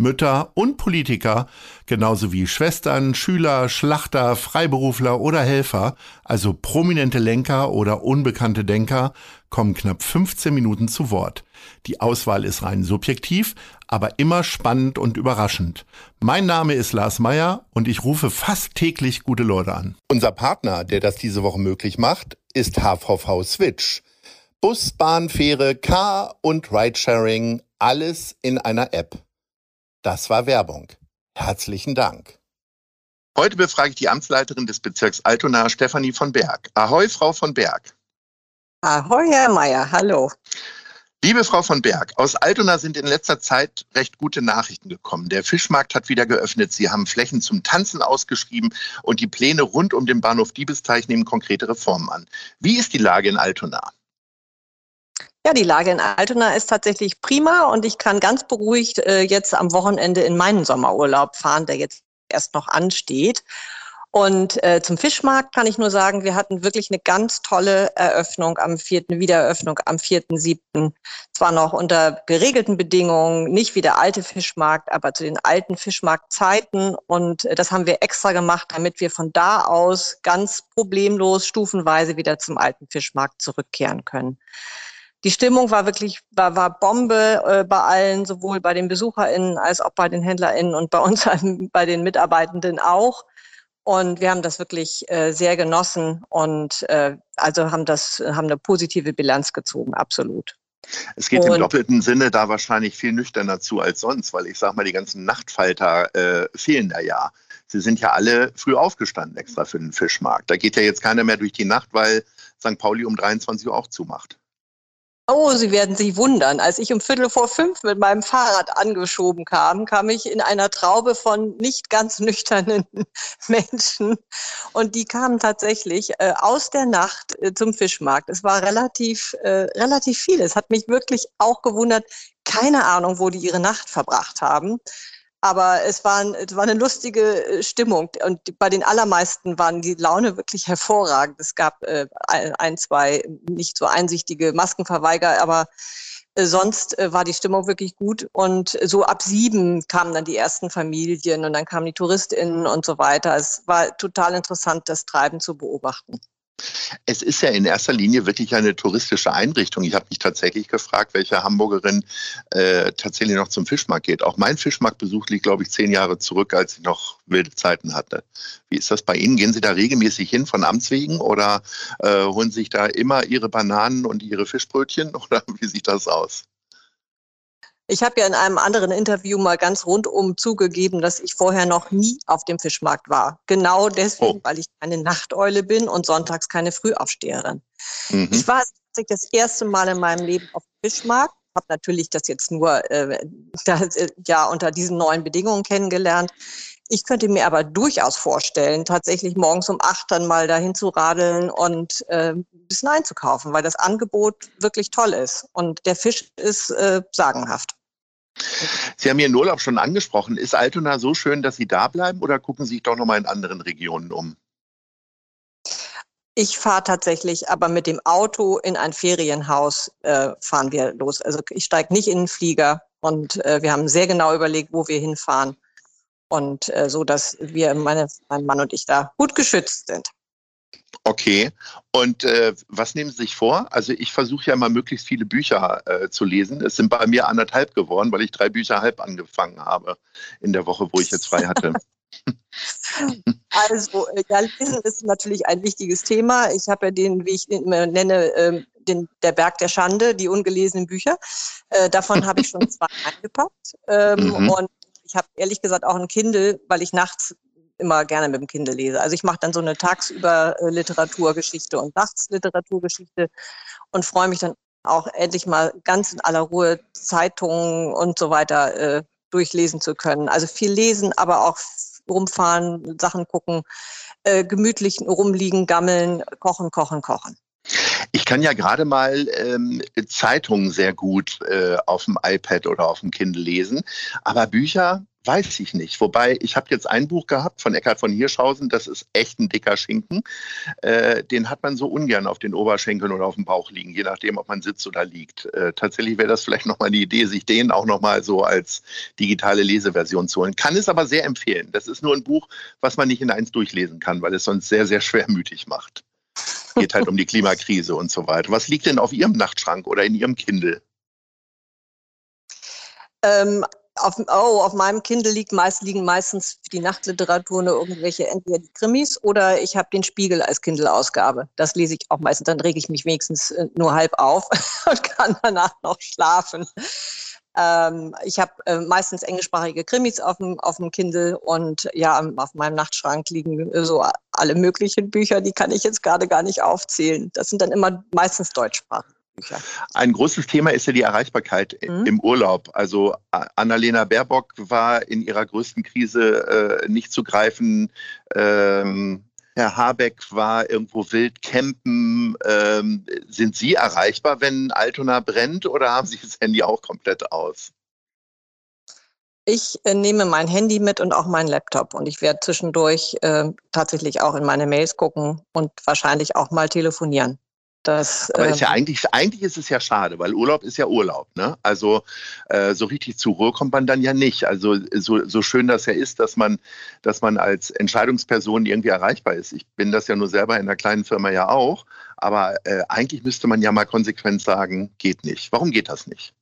Mütter und Politiker, genauso wie Schwestern, Schüler, Schlachter, Freiberufler oder Helfer, also prominente Lenker oder unbekannte Denker, kommen knapp 15 Minuten zu Wort. Die Auswahl ist rein subjektiv, aber immer spannend und überraschend. Mein Name ist Lars Meyer und ich rufe fast täglich gute Leute an. Unser Partner, der das diese Woche möglich macht, ist HVV Switch. Bus, Bahn, Fähre, Car und Ridesharing, alles in einer App. Das war Werbung. Herzlichen Dank. Heute befrage ich die Amtsleiterin des Bezirks Altona, Stefanie von Berg. Ahoi, Frau von Berg. Ahoi, Herr Meier, hallo. Liebe Frau von Berg, aus Altona sind in letzter Zeit recht gute Nachrichten gekommen. Der Fischmarkt hat wieder geöffnet. Sie haben Flächen zum Tanzen ausgeschrieben und die Pläne rund um den Bahnhof Diebesteich nehmen konkrete Reformen an. Wie ist die Lage in Altona? Ja, die Lage in Altona ist tatsächlich prima und ich kann ganz beruhigt äh, jetzt am Wochenende in meinen Sommerurlaub fahren, der jetzt erst noch ansteht. Und äh, zum Fischmarkt kann ich nur sagen, wir hatten wirklich eine ganz tolle Eröffnung am vierten, Wiedereröffnung am vierten, siebten. Zwar noch unter geregelten Bedingungen, nicht wie der alte Fischmarkt, aber zu den alten Fischmarktzeiten. Und äh, das haben wir extra gemacht, damit wir von da aus ganz problemlos stufenweise wieder zum alten Fischmarkt zurückkehren können. Die Stimmung war wirklich, war, war Bombe äh, bei allen, sowohl bei den BesucherInnen als auch bei den HändlerInnen und bei uns, bei den Mitarbeitenden auch. Und wir haben das wirklich äh, sehr genossen und äh, also haben das, haben eine positive Bilanz gezogen, absolut. Es geht und, im doppelten Sinne da wahrscheinlich viel nüchterner zu als sonst, weil ich sage mal, die ganzen Nachtfalter äh, fehlen da ja. Sie sind ja alle früh aufgestanden extra für den Fischmarkt. Da geht ja jetzt keiner mehr durch die Nacht, weil St. Pauli um 23 Uhr auch zumacht. Oh, Sie werden sich wundern. Als ich um Viertel vor fünf mit meinem Fahrrad angeschoben kam, kam ich in einer Traube von nicht ganz nüchternen Menschen. Und die kamen tatsächlich äh, aus der Nacht äh, zum Fischmarkt. Es war relativ, äh, relativ viel. Es hat mich wirklich auch gewundert. Keine Ahnung, wo die ihre Nacht verbracht haben. Aber es war, es war eine lustige äh, Stimmung und bei den allermeisten waren die Laune wirklich hervorragend. Es gab äh, ein, zwei nicht so einsichtige Maskenverweiger, aber äh, sonst äh, war die Stimmung wirklich gut. Und so ab sieben kamen dann die ersten Familien und dann kamen die TouristInnen und so weiter. Es war total interessant, das Treiben zu beobachten. Es ist ja in erster Linie wirklich eine touristische Einrichtung. Ich habe mich tatsächlich gefragt, welche Hamburgerin äh, tatsächlich noch zum Fischmarkt geht. Auch mein Fischmarktbesuch liegt, glaube ich, zehn Jahre zurück, als ich noch wilde Zeiten hatte. Wie ist das bei Ihnen? Gehen Sie da regelmäßig hin von Amts wegen oder äh, holen sich da immer Ihre Bananen und Ihre Fischbrötchen oder wie sieht das aus? Ich habe ja in einem anderen Interview mal ganz rundum zugegeben, dass ich vorher noch nie auf dem Fischmarkt war. Genau deswegen, oh. weil ich keine Nachteule bin und sonntags keine Frühaufsteherin. Mhm. Ich war das erste Mal in meinem Leben auf dem Fischmarkt, habe natürlich das jetzt nur äh, das, äh, ja unter diesen neuen Bedingungen kennengelernt. Ich könnte mir aber durchaus vorstellen, tatsächlich morgens um acht dann mal dahin zu radeln und äh, ein bisschen einzukaufen, weil das Angebot wirklich toll ist. Und der Fisch ist äh, sagenhaft. Sie haben Ihren Urlaub schon angesprochen. Ist Altona so schön, dass Sie da bleiben oder gucken Sie sich doch nochmal in anderen Regionen um? Ich fahre tatsächlich aber mit dem Auto in ein Ferienhaus, äh, fahren wir los. Also ich steige nicht in den Flieger und äh, wir haben sehr genau überlegt, wo wir hinfahren. Und äh, so, dass wir, meine, mein Mann und ich da gut geschützt sind. Okay. Und äh, was nehmen Sie sich vor? Also ich versuche ja mal möglichst viele Bücher äh, zu lesen. Es sind bei mir anderthalb geworden, weil ich drei Bücher halb angefangen habe in der Woche, wo ich jetzt frei hatte. Also, äh, ja, Lesen ist natürlich ein wichtiges Thema. Ich habe ja den, wie ich ihn nenne, ähm, den, der Berg der Schande, die ungelesenen Bücher. Äh, davon habe ich schon zwei eingepackt. Ähm, mhm. Und ich habe ehrlich gesagt auch ein Kindle, weil ich nachts immer gerne mit dem Kindle lese. Also ich mache dann so eine tagsüber äh, Literaturgeschichte und nachts Literaturgeschichte und freue mich dann auch endlich mal ganz in aller Ruhe Zeitungen und so weiter äh, durchlesen zu können. Also viel lesen, aber auch rumfahren, Sachen gucken. äh, gemütlich rumliegen, gammeln, kochen, kochen, kochen. Ich kann ja gerade mal ähm, Zeitungen sehr gut äh, auf dem iPad oder auf dem Kindle lesen, aber Bücher weiß ich nicht. Wobei, ich habe jetzt ein Buch gehabt von Eckhard von Hirschhausen, das ist echt ein dicker Schinken. Äh, den hat man so ungern auf den Oberschenkeln oder auf dem Bauch liegen, je nachdem, ob man sitzt oder liegt. Äh, tatsächlich wäre das vielleicht nochmal die Idee, sich den auch nochmal so als digitale Leseversion zu holen. Kann es aber sehr empfehlen. Das ist nur ein Buch, was man nicht in eins durchlesen kann, weil es sonst sehr, sehr schwermütig macht. Geht halt um die Klimakrise und so weiter. Was liegt denn auf Ihrem Nachtschrank oder in Ihrem Kindle? Ähm, auf, oh, auf meinem Kindle liegt meist, liegen meistens die Nachtliteratur nur irgendwelche, entweder die Krimis oder ich habe den Spiegel als Kindle-Ausgabe. Das lese ich auch meistens, dann rege ich mich wenigstens äh, nur halb auf und kann danach noch schlafen. Ähm, ich habe äh, meistens englischsprachige Krimis auf dem, auf dem Kindle und ja, auf meinem Nachtschrank liegen so alle möglichen Bücher, die kann ich jetzt gerade gar nicht aufzählen. Das sind dann immer meistens deutschsprachig. Ein großes Thema ist ja die Erreichbarkeit mhm. im Urlaub. Also Annalena Baerbock war in ihrer größten Krise äh, nicht zu greifen. Ähm, Herr Habeck war irgendwo wild campen. Ähm, sind Sie erreichbar, wenn Altona brennt oder haben Sie das Handy auch komplett aus? Ich äh, nehme mein Handy mit und auch meinen Laptop und ich werde zwischendurch äh, tatsächlich auch in meine Mails gucken und wahrscheinlich auch mal telefonieren. Das, Aber ist ja ähm, eigentlich, eigentlich ist es ja schade, weil Urlaub ist ja Urlaub. Ne? Also äh, so richtig zur Ruhe kommt man dann ja nicht. Also so, so schön das ja ist, dass man, dass man als Entscheidungsperson irgendwie erreichbar ist. Ich bin das ja nur selber in einer kleinen Firma ja auch. Aber äh, eigentlich müsste man ja mal konsequent sagen, geht nicht. Warum geht das nicht?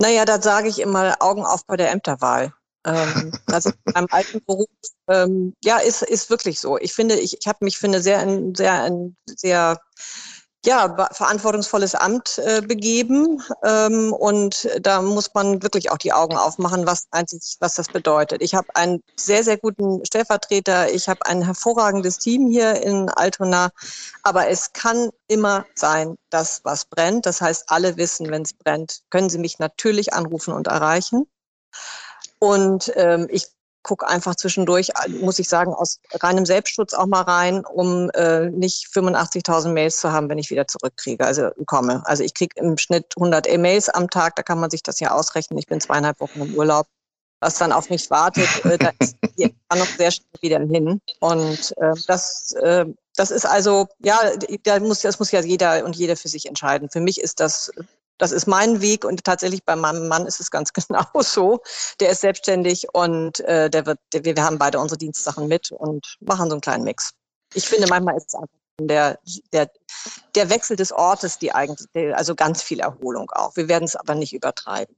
Naja, da sage ich immer Augen auf bei der Ämterwahl. Ähm, also in meinem alten Beruf, ähm, ja, ist, ist wirklich so. Ich finde, ich, ich habe mich eine sehr, sehr, sehr ja, verantwortungsvolles Amt äh, begeben. Ähm, und da muss man wirklich auch die Augen aufmachen, was eigentlich, was das bedeutet. Ich habe einen sehr, sehr guten Stellvertreter. Ich habe ein hervorragendes Team hier in Altona. Aber es kann immer sein, dass was brennt. Das heißt, alle wissen, wenn es brennt, können sie mich natürlich anrufen und erreichen. Und ähm, ich gucke einfach zwischendurch, muss ich sagen, aus reinem Selbstschutz auch mal rein, um äh, nicht 85.000 Mails zu haben, wenn ich wieder zurückkriege, also komme. Also ich kriege im Schnitt 100 E-Mails am Tag, da kann man sich das ja ausrechnen. Ich bin zweieinhalb Wochen im Urlaub. Was dann auf mich wartet, äh, da ist die noch sehr schnell wieder hin. Und äh, das, äh, das ist also, ja, da muss, das muss ja jeder und jede für sich entscheiden. Für mich ist das das ist mein Weg und tatsächlich bei meinem Mann ist es ganz genau so. Der ist selbstständig und äh, der wird, der, wir haben beide unsere Dienstsachen mit und machen so einen kleinen Mix. Ich finde, manchmal ist es einfach der, der, der Wechsel des Ortes, die eigentlich, also ganz viel Erholung auch. Wir werden es aber nicht übertreiben.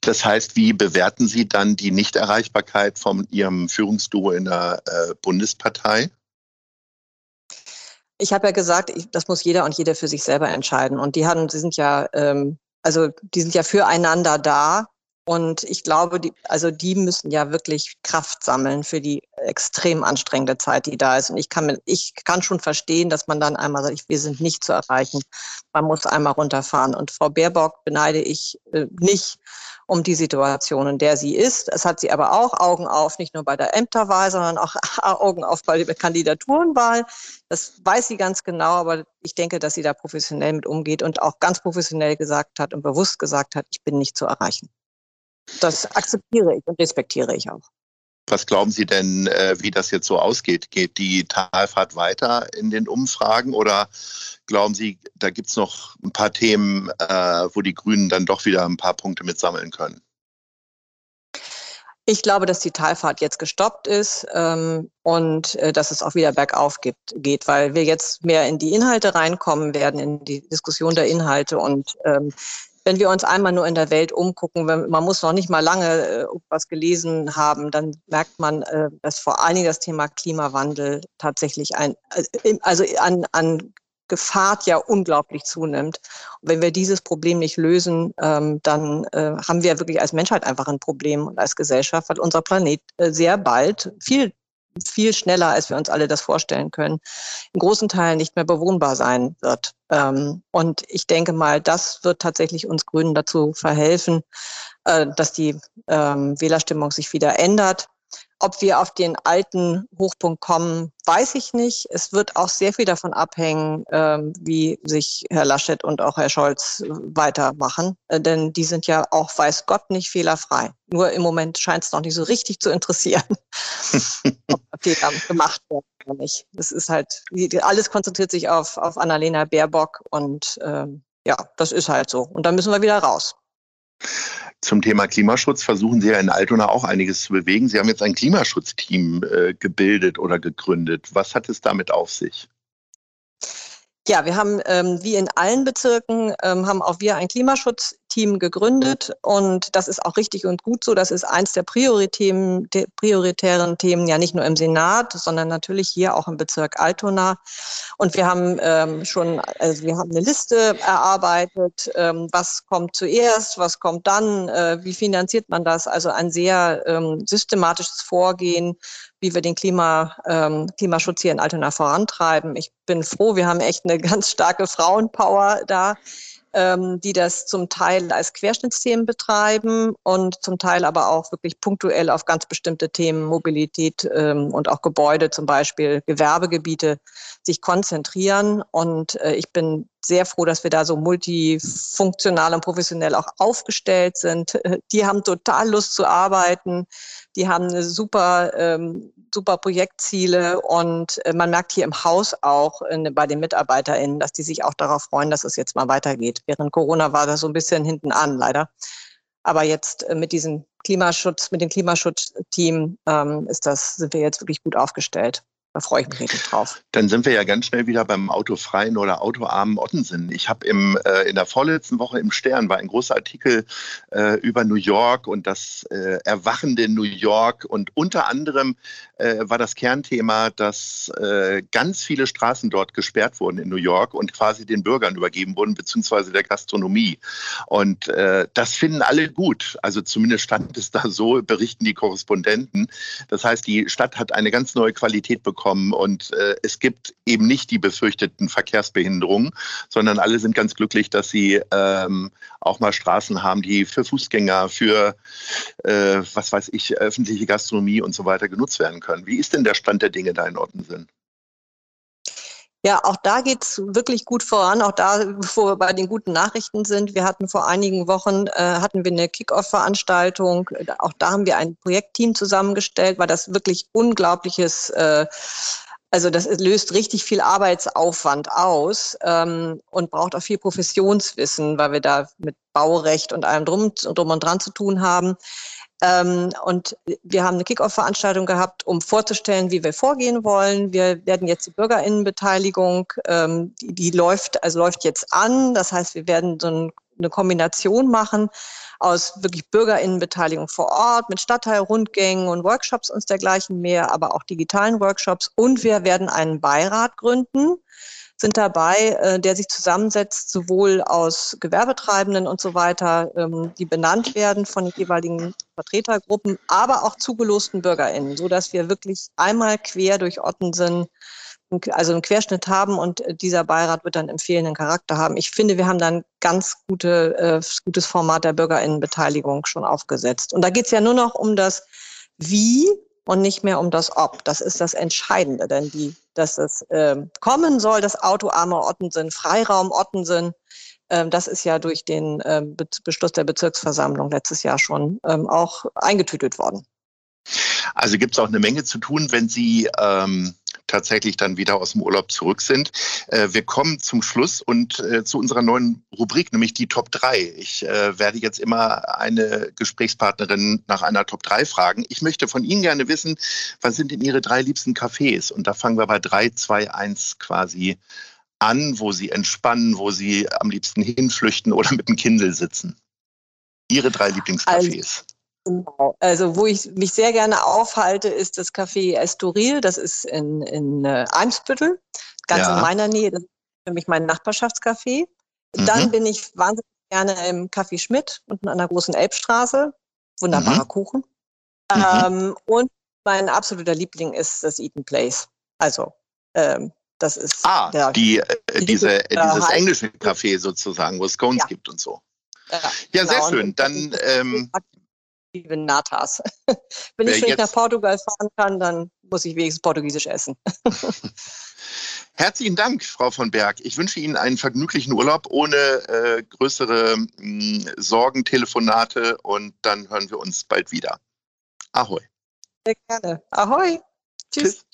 Das heißt, wie bewerten Sie dann die Nichterreichbarkeit von Ihrem Führungsduo in der äh, Bundespartei? Ich habe ja gesagt, ich, das muss jeder und jede für sich selber entscheiden. Und die haben, die sind ja, ähm, also die sind ja füreinander da. Und ich glaube, die, also die müssen ja wirklich Kraft sammeln für die extrem anstrengende Zeit, die da ist. Und ich kann, mir, ich kann schon verstehen, dass man dann einmal sagt, wir sind nicht zu erreichen. Man muss einmal runterfahren. Und Frau Baerbock beneide ich äh, nicht um die Situation, in der sie ist. Es hat sie aber auch Augen auf, nicht nur bei der Ämterwahl, sondern auch Augen auf bei der Kandidaturenwahl. Das weiß sie ganz genau, aber ich denke, dass sie da professionell mit umgeht und auch ganz professionell gesagt hat und bewusst gesagt hat, ich bin nicht zu erreichen. Das akzeptiere ich und respektiere ich auch. Was glauben Sie denn, äh, wie das jetzt so ausgeht? Geht die Talfahrt weiter in den Umfragen oder glauben Sie, da gibt es noch ein paar Themen, äh, wo die Grünen dann doch wieder ein paar Punkte mitsammeln können? Ich glaube, dass die Talfahrt jetzt gestoppt ist ähm, und äh, dass es auch wieder bergauf gibt, geht, weil wir jetzt mehr in die Inhalte reinkommen werden, in die Diskussion der Inhalte. Und ähm, wenn wir uns einmal nur in der Welt umgucken, wenn, man muss noch nicht mal lange äh, was gelesen haben, dann merkt man, äh, dass vor allen Dingen das Thema Klimawandel tatsächlich ein, äh, also an, an Gefahr ja unglaublich zunimmt. Und wenn wir dieses Problem nicht lösen, ähm, dann äh, haben wir wirklich als Menschheit einfach ein Problem und als Gesellschaft, weil unser Planet äh, sehr bald, viel, viel schneller, als wir uns alle das vorstellen können, in großen Teilen nicht mehr bewohnbar sein wird. Ähm, und ich denke mal, das wird tatsächlich uns Grünen dazu verhelfen, äh, dass die ähm, Wählerstimmung sich wieder ändert ob wir auf den alten Hochpunkt kommen, weiß ich nicht. Es wird auch sehr viel davon abhängen, ähm, wie sich Herr Laschet und auch Herr Scholz weitermachen. Äh, denn die sind ja auch, weiß Gott, nicht fehlerfrei. Nur im Moment scheint es noch nicht so richtig zu interessieren, ob Fehler gemacht werden oder nicht. Das ist halt, alles konzentriert sich auf, auf Annalena Baerbock und ähm, ja, das ist halt so. Und da müssen wir wieder raus. Zum Thema Klimaschutz versuchen Sie ja in Altona auch einiges zu bewegen. Sie haben jetzt ein Klimaschutzteam äh, gebildet oder gegründet. Was hat es damit auf sich? Ja, wir haben ähm, wie in allen Bezirken ähm, haben auch wir ein Klimaschutzteam gegründet und das ist auch richtig und gut so. Das ist eins der prioritären, der prioritären Themen ja nicht nur im Senat, sondern natürlich hier auch im Bezirk Altona. Und wir haben ähm, schon, also wir haben eine Liste erarbeitet, ähm, was kommt zuerst, was kommt dann, äh, wie finanziert man das? Also ein sehr ähm, systematisches Vorgehen wie wir den Klima, ähm, Klimaschutz hier in Altona vorantreiben. Ich bin froh, wir haben echt eine ganz starke Frauenpower da, ähm, die das zum Teil als Querschnittsthemen betreiben und zum Teil aber auch wirklich punktuell auf ganz bestimmte Themen, Mobilität ähm, und auch Gebäude, zum Beispiel Gewerbegebiete, sich konzentrieren. Und äh, ich bin sehr froh, dass wir da so multifunktional und professionell auch aufgestellt sind. Die haben total Lust zu arbeiten. Die haben eine super, ähm, super Projektziele und äh, man merkt hier im Haus auch in, bei den MitarbeiterInnen, dass die sich auch darauf freuen, dass es jetzt mal weitergeht. Während Corona war das so ein bisschen hinten an, leider. Aber jetzt äh, mit diesem Klimaschutz, mit dem Klimaschutzteam ähm, ist das, sind wir jetzt wirklich gut aufgestellt. Da freue ich mich richtig drauf. Dann sind wir ja ganz schnell wieder beim autofreien oder autoarmen Ottensen. Ich habe äh, in der vorletzten Woche im Stern war ein großer Artikel äh, über New York und das äh, erwachende New York und unter anderem äh, war das Kernthema, dass äh, ganz viele Straßen dort gesperrt wurden in New York und quasi den Bürgern übergeben wurden beziehungsweise der Gastronomie. Und äh, das finden alle gut. Also zumindest stand es da so, berichten die Korrespondenten. Das heißt, die Stadt hat eine ganz neue Qualität bekommen bekommen. Und äh, es gibt eben nicht die befürchteten Verkehrsbehinderungen, sondern alle sind ganz glücklich, dass sie ähm, auch mal Straßen haben, die für Fußgänger, für, äh, was weiß ich, öffentliche Gastronomie und so weiter genutzt werden können. Wie ist denn der Stand der Dinge da in Ottensen? Ja, auch da geht's wirklich gut voran. Auch da, bevor wir bei den guten Nachrichten sind, wir hatten vor einigen Wochen äh, hatten wir eine Kick-Off-Veranstaltung. Auch da haben wir ein Projektteam zusammengestellt, weil das wirklich unglaubliches äh, also das löst richtig viel Arbeitsaufwand aus ähm, und braucht auch viel Professionswissen, weil wir da mit Baurecht und allem drum, drum und dran zu tun haben. Ähm, und wir haben eine Kick-Off-Veranstaltung gehabt, um vorzustellen, wie wir vorgehen wollen. Wir werden jetzt die Bürgerinnenbeteiligung, ähm, die, die läuft, also läuft jetzt an. Das heißt, wir werden so ein, eine Kombination machen aus wirklich Bürgerinnenbeteiligung vor Ort mit Stadtteilrundgängen und Workshops und dergleichen mehr, aber auch digitalen Workshops. Und wir werden einen Beirat gründen, sind dabei, äh, der sich zusammensetzt, sowohl aus Gewerbetreibenden und so weiter, ähm, die benannt werden von den jeweiligen Vertretergruppen, aber auch zugelosten BürgerInnen, so dass wir wirklich einmal quer durch Ottensen also einen Querschnitt haben und äh, dieser Beirat wird dann empfehlenden Charakter haben. Ich finde, wir haben dann ganz gute, äh, gutes Format der Bürgerinnenbeteiligung schon aufgesetzt. Und da geht es ja nur noch um das Wie und nicht mehr um das Ob. Das ist das Entscheidende, denn die, dass es äh, kommen soll, das autoarme Ottensen, Freiraum Ottensen, äh, das ist ja durch den äh, Beschluss der Bezirksversammlung letztes Jahr schon ähm, auch eingetütet worden. Also gibt es auch eine Menge zu tun, wenn Sie ähm, tatsächlich dann wieder aus dem Urlaub zurück sind. Äh, wir kommen zum Schluss und äh, zu unserer neuen Rubrik, nämlich die Top 3. Ich äh, werde jetzt immer eine Gesprächspartnerin nach einer Top 3 fragen. Ich möchte von Ihnen gerne wissen, was sind denn Ihre drei liebsten Cafés? Und da fangen wir bei 3, 2, 1 quasi an, wo Sie entspannen, wo Sie am liebsten hinflüchten oder mit dem Kindle sitzen. Ihre drei Lieblingscafés. Also Genau. Also wo ich mich sehr gerne aufhalte, ist das Café Estoril. Das ist in, in äh, Eimsbüttel, ganz ja. in meiner Nähe. Das ist für mich mein Nachbarschaftscafé. Mhm. Dann bin ich wahnsinnig gerne im Café Schmidt unten an der großen Elbstraße. Wunderbarer mhm. Kuchen. Mhm. Ähm, und mein absoluter Liebling ist das Eaton Place. Also ähm, das ist ah, der, die, äh, diese, äh, dieses englische Café sozusagen, wo es Scones ja. gibt und so. Ja, ja sehr genau. schön. Dann ähm, Natas. Wenn Wer ich nicht nach Portugal fahren kann, dann muss ich wenigstens Portugiesisch essen. Herzlichen Dank, Frau von Berg. Ich wünsche Ihnen einen vergnüglichen Urlaub ohne äh, größere mh, mm, Sorgen, Telefonate und dann hören wir uns bald wieder. Ahoi. Sehr gerne. Ahoi. Tschüss. Tschüss.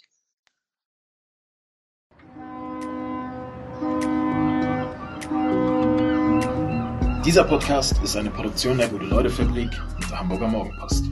Dieser Podcast ist eine Produktion der Gute-Leute-Fabrik und der Hamburger Morgenpost.